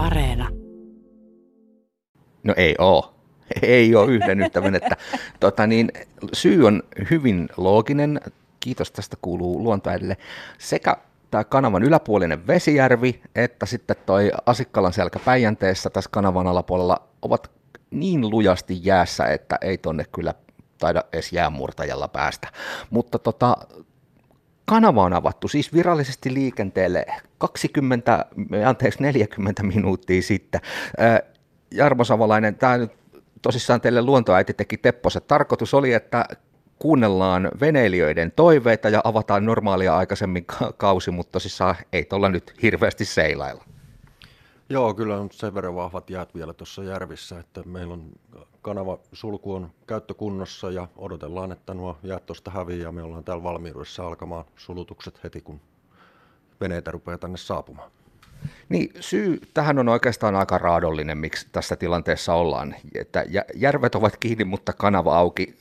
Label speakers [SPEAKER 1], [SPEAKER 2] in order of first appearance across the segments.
[SPEAKER 1] Areena.
[SPEAKER 2] No ei oo. Ei ole yhden yhtä venettä. Tota niin, syy on hyvin looginen. Kiitos tästä kuuluu luontoäidille. Sekä tämä kanavan yläpuolinen Vesijärvi, että sitten toi Asikkalan selkä Päijänteessä tässä kanavan alapuolella ovat niin lujasti jäässä, että ei tonne kyllä taida edes jäämurtajalla päästä. Mutta tota, kanava on avattu siis virallisesti liikenteelle 20, anteeksi 40 minuuttia sitten. Jarmo Savolainen, tämä nyt tosissaan teille luontoäiti teki Tepposet. Tarkoitus oli, että kuunnellaan veneilijöiden toiveita ja avataan normaalia aikaisemmin kausi, mutta tosissaan ei tuolla nyt hirveästi seilailla.
[SPEAKER 3] Joo, kyllä on sen verran vahvat jäät vielä tuossa järvissä, että meillä on kanava sulku on käyttökunnossa ja odotellaan, että nuo jäät tuosta häviää. Me ollaan täällä valmiudessa alkamaan sulutukset heti, kun veneitä rupeaa tänne saapumaan.
[SPEAKER 2] Niin, syy tähän on oikeastaan aika raadollinen, miksi tässä tilanteessa ollaan. Että järvet ovat kiinni, mutta kanava auki.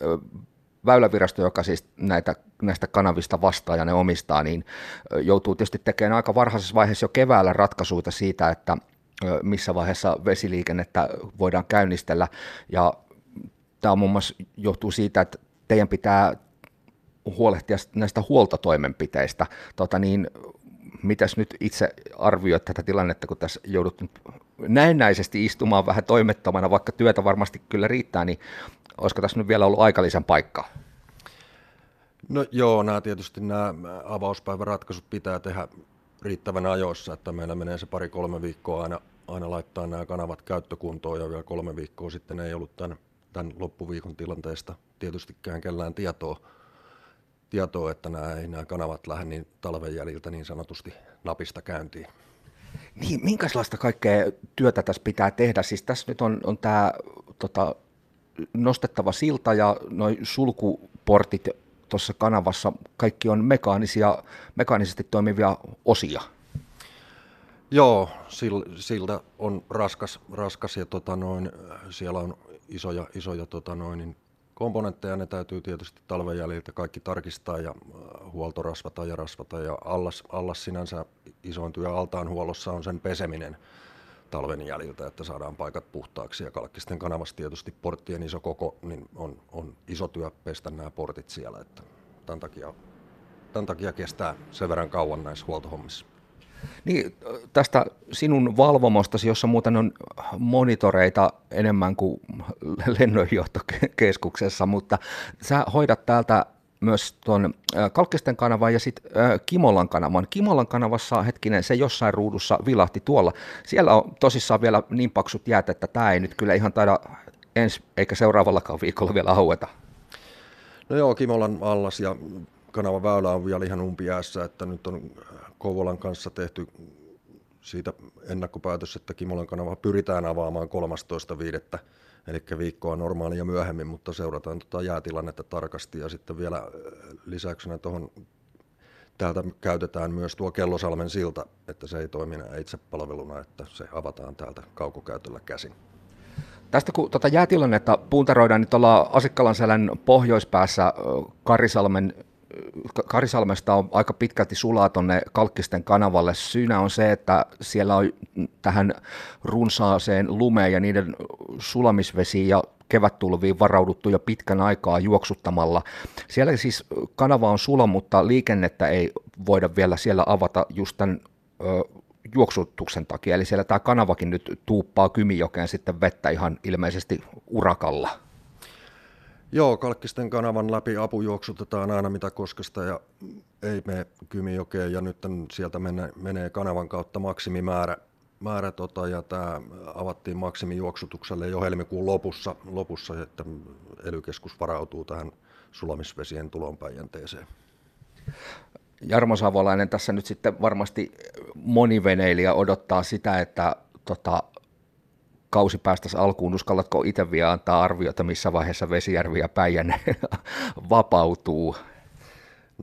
[SPEAKER 2] Väylävirasto, joka siis näitä, näistä kanavista vastaa ja ne omistaa, niin joutuu tietysti tekemään aika varhaisessa vaiheessa jo keväällä ratkaisuita siitä, että missä vaiheessa vesiliikennettä voidaan käynnistellä. Ja tämä muun muassa johtuu siitä, että teidän pitää huolehtia näistä huoltotoimenpiteistä. Tota niin, mitäs nyt itse arvioit tätä tilannetta, kun tässä joudut nyt näennäisesti istumaan vähän toimettomana, vaikka työtä varmasti kyllä riittää, niin olisiko tässä nyt vielä ollut aikallisen paikka?
[SPEAKER 3] No joo, nämä tietysti nämä avauspäiväratkaisut pitää tehdä riittävän ajoissa, että meillä menee se pari-kolme viikkoa aina, aina laittaa nämä kanavat käyttökuntoon ja vielä kolme viikkoa sitten ei ollut tämän, tämän loppuviikon tilanteesta tietystikään kellään tietoa tietoa, että nämä, ei nämä kanavat lähde niin talven jäljiltä niin sanotusti napista käyntiin.
[SPEAKER 2] Niin, minkälaista kaikkea työtä tässä pitää tehdä? Siis tässä nyt on, on tämä tota, nostettava silta ja noin sulkuportit tuossa kanavassa, kaikki on mekaanisia, mekaanisesti toimivia osia.
[SPEAKER 3] Joo, silta on raskas, raskas ja tota noin, siellä on isoja, isoja tota noin, niin komponentteja, ne täytyy tietysti talven jäljiltä kaikki tarkistaa ja äh, huoltorasvata ja rasvata ja allas, allas sinänsä isoin työ altaan huollossa on sen peseminen talven jäljiltä, että saadaan paikat puhtaaksi ja Kalkkisten kanavassa tietysti porttien iso koko, niin on, on iso työ pestä nämä portit siellä, että tämän takia, tämän takia kestää sen verran kauan näissä huoltohommissa.
[SPEAKER 2] Niin, tästä sinun valvomostasi, jossa muuten on monitoreita enemmän kuin lennonjohtokeskuksessa, mutta sä hoidat täältä myös tuon Kalkkisten kanavan ja sitten Kimolan kanavan. Kimolan kanavassa, hetkinen, se jossain ruudussa vilahti tuolla. Siellä on tosissaan vielä niin paksut jäät, että tämä ei nyt kyllä ihan taida ensi eikä seuraavallakaan viikolla vielä aueta.
[SPEAKER 3] No joo, Kimolan allas ja kanavan väylä on vielä ihan umpiäässä, että nyt on Kouvolan kanssa tehty siitä ennakkopäätös, että Kimolan kanava pyritään avaamaan 13.5. Eli viikkoa normaalia myöhemmin, mutta seurataan tuota jäätilannetta tarkasti. Ja sitten vielä lisäyksenä tuohon täältä käytetään myös tuo Kellosalmen silta, että se ei toimi itsepalveluna, että se avataan täältä kaukokäytöllä käsin.
[SPEAKER 2] Tästä kun tuota jäätilannetta puntaroidaan, niin tuolla Asikkalan selän pohjoispäässä Karisalmen Karisalmesta on aika pitkälti sulaa tuonne Kalkkisten kanavalle. Syynä on se, että siellä on tähän runsaaseen lumeen ja niiden sulamisvesiin ja kevättulviin varauduttu jo pitkän aikaa juoksuttamalla. Siellä siis kanava on sula, mutta liikennettä ei voida vielä siellä avata just tämän ö, juoksutuksen takia. Eli siellä tämä kanavakin nyt tuuppaa Kymijokeen sitten vettä ihan ilmeisesti urakalla.
[SPEAKER 3] Joo, Kalkkisten kanavan läpi apu juoksutetaan aina mitä koskesta ja ei mene Kymijokeen ja nyt sieltä menee, menee kanavan kautta maksimimäärä määrä, tota, ja tämä avattiin maksimijuoksutukselle jo helmikuun lopussa, lopussa että ely varautuu tähän sulamisvesien tulonpäijänteeseen.
[SPEAKER 2] Jarmo Savolainen tässä nyt sitten varmasti moniveneilijä odottaa sitä, että tota, kausi päästäisi alkuun, uskallatko itse vielä antaa arviota, missä vaiheessa Vesijärvi ja Päijänne vapautuu?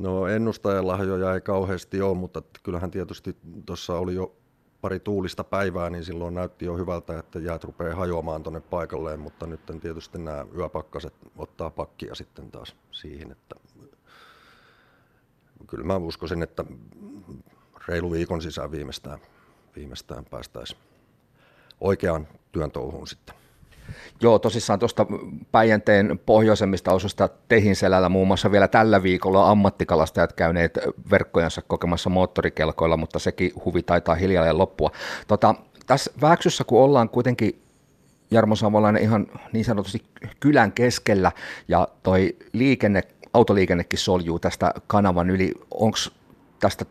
[SPEAKER 3] No ennustajalla ei kauheasti ole, mutta kyllähän tietysti tuossa oli jo pari tuulista päivää, niin silloin näytti jo hyvältä, että jäät rupeaa hajoamaan tuonne paikalleen, mutta nyt tietysti nämä yöpakkaset ottaa pakkia sitten taas siihen, että kyllä mä uskoisin, että reilu viikon sisään viimeistään, viimeistään päästäisiin oikean työn touhuun sitten.
[SPEAKER 2] Joo, tosissaan tuosta Päijänteen pohjoisemmista osasta Tehin selällä muun muassa vielä tällä viikolla ammattikalastajat käyneet verkkojansa kokemassa moottorikelkoilla, mutta sekin huvi taitaa hiljalleen loppua. Tota, tässä Vääksyssä, kun ollaan kuitenkin Jarmo Savolainen ihan niin sanotusti kylän keskellä ja toi liikenne, autoliikennekin soljuu tästä kanavan yli, onko tästä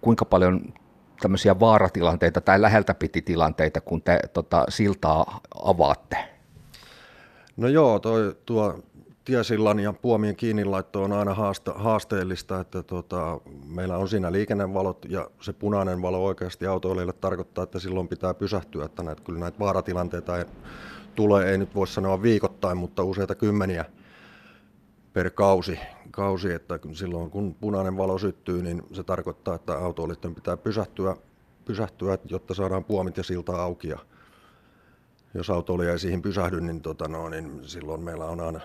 [SPEAKER 2] kuinka paljon tämmöisiä vaaratilanteita tai läheltä piti tilanteita, kun te tota, siltaa avaatte?
[SPEAKER 3] No joo, toi, tuo tiesillan ja puomien kiinnilaitto on aina haasta, haasteellista, että tota, meillä on siinä liikennevalot ja se punainen valo oikeasti autoilijoille tarkoittaa, että silloin pitää pysähtyä, että näitä, kyllä näitä vaaratilanteita ei tule, ei nyt voi sanoa viikoittain, mutta useita kymmeniä kausi, kausi, että silloin kun punainen valo syttyy, niin se tarkoittaa, että autoilijoiden pitää pysähtyä, pysähtyä, jotta saadaan puomit ja silta auki. Ja jos autoilija ei siihen pysähdy, niin, tota no, niin silloin meillä on aina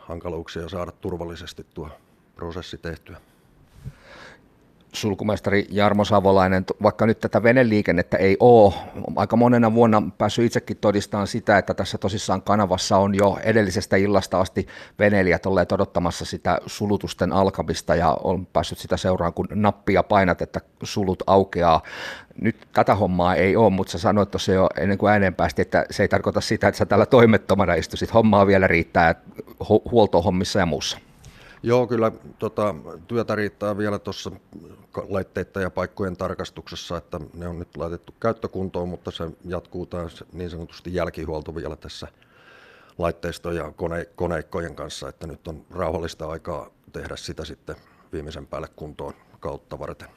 [SPEAKER 3] hankaluuksia saada turvallisesti tuo prosessi tehtyä
[SPEAKER 2] sulkumestari Jarmo Savolainen, vaikka nyt tätä veneliikennettä ei ole, aika monena vuonna päässyt itsekin todistamaan sitä, että tässä tosissaan kanavassa on jo edellisestä illasta asti veneilijät olleet odottamassa sitä sulutusten alkamista ja on päässyt sitä seuraan, kun nappia painat, että sulut aukeaa. Nyt tätä hommaa ei ole, mutta sä sanoit tuossa jo ennen kuin ääneen päästi, että se ei tarkoita sitä, että sä täällä toimettomana istuisit. Hommaa vielä riittää huoltohommissa ja muussa.
[SPEAKER 3] Joo, kyllä tota, työtä riittää vielä tuossa laitteiden ja paikkojen tarkastuksessa, että ne on nyt laitettu käyttökuntoon, mutta se jatkuu taas niin sanotusti jälkihuolto vielä tässä laitteisto- ja kone, koneikkojen kanssa, että nyt on rauhallista aikaa tehdä sitä sitten viimeisen päälle kuntoon kautta varten.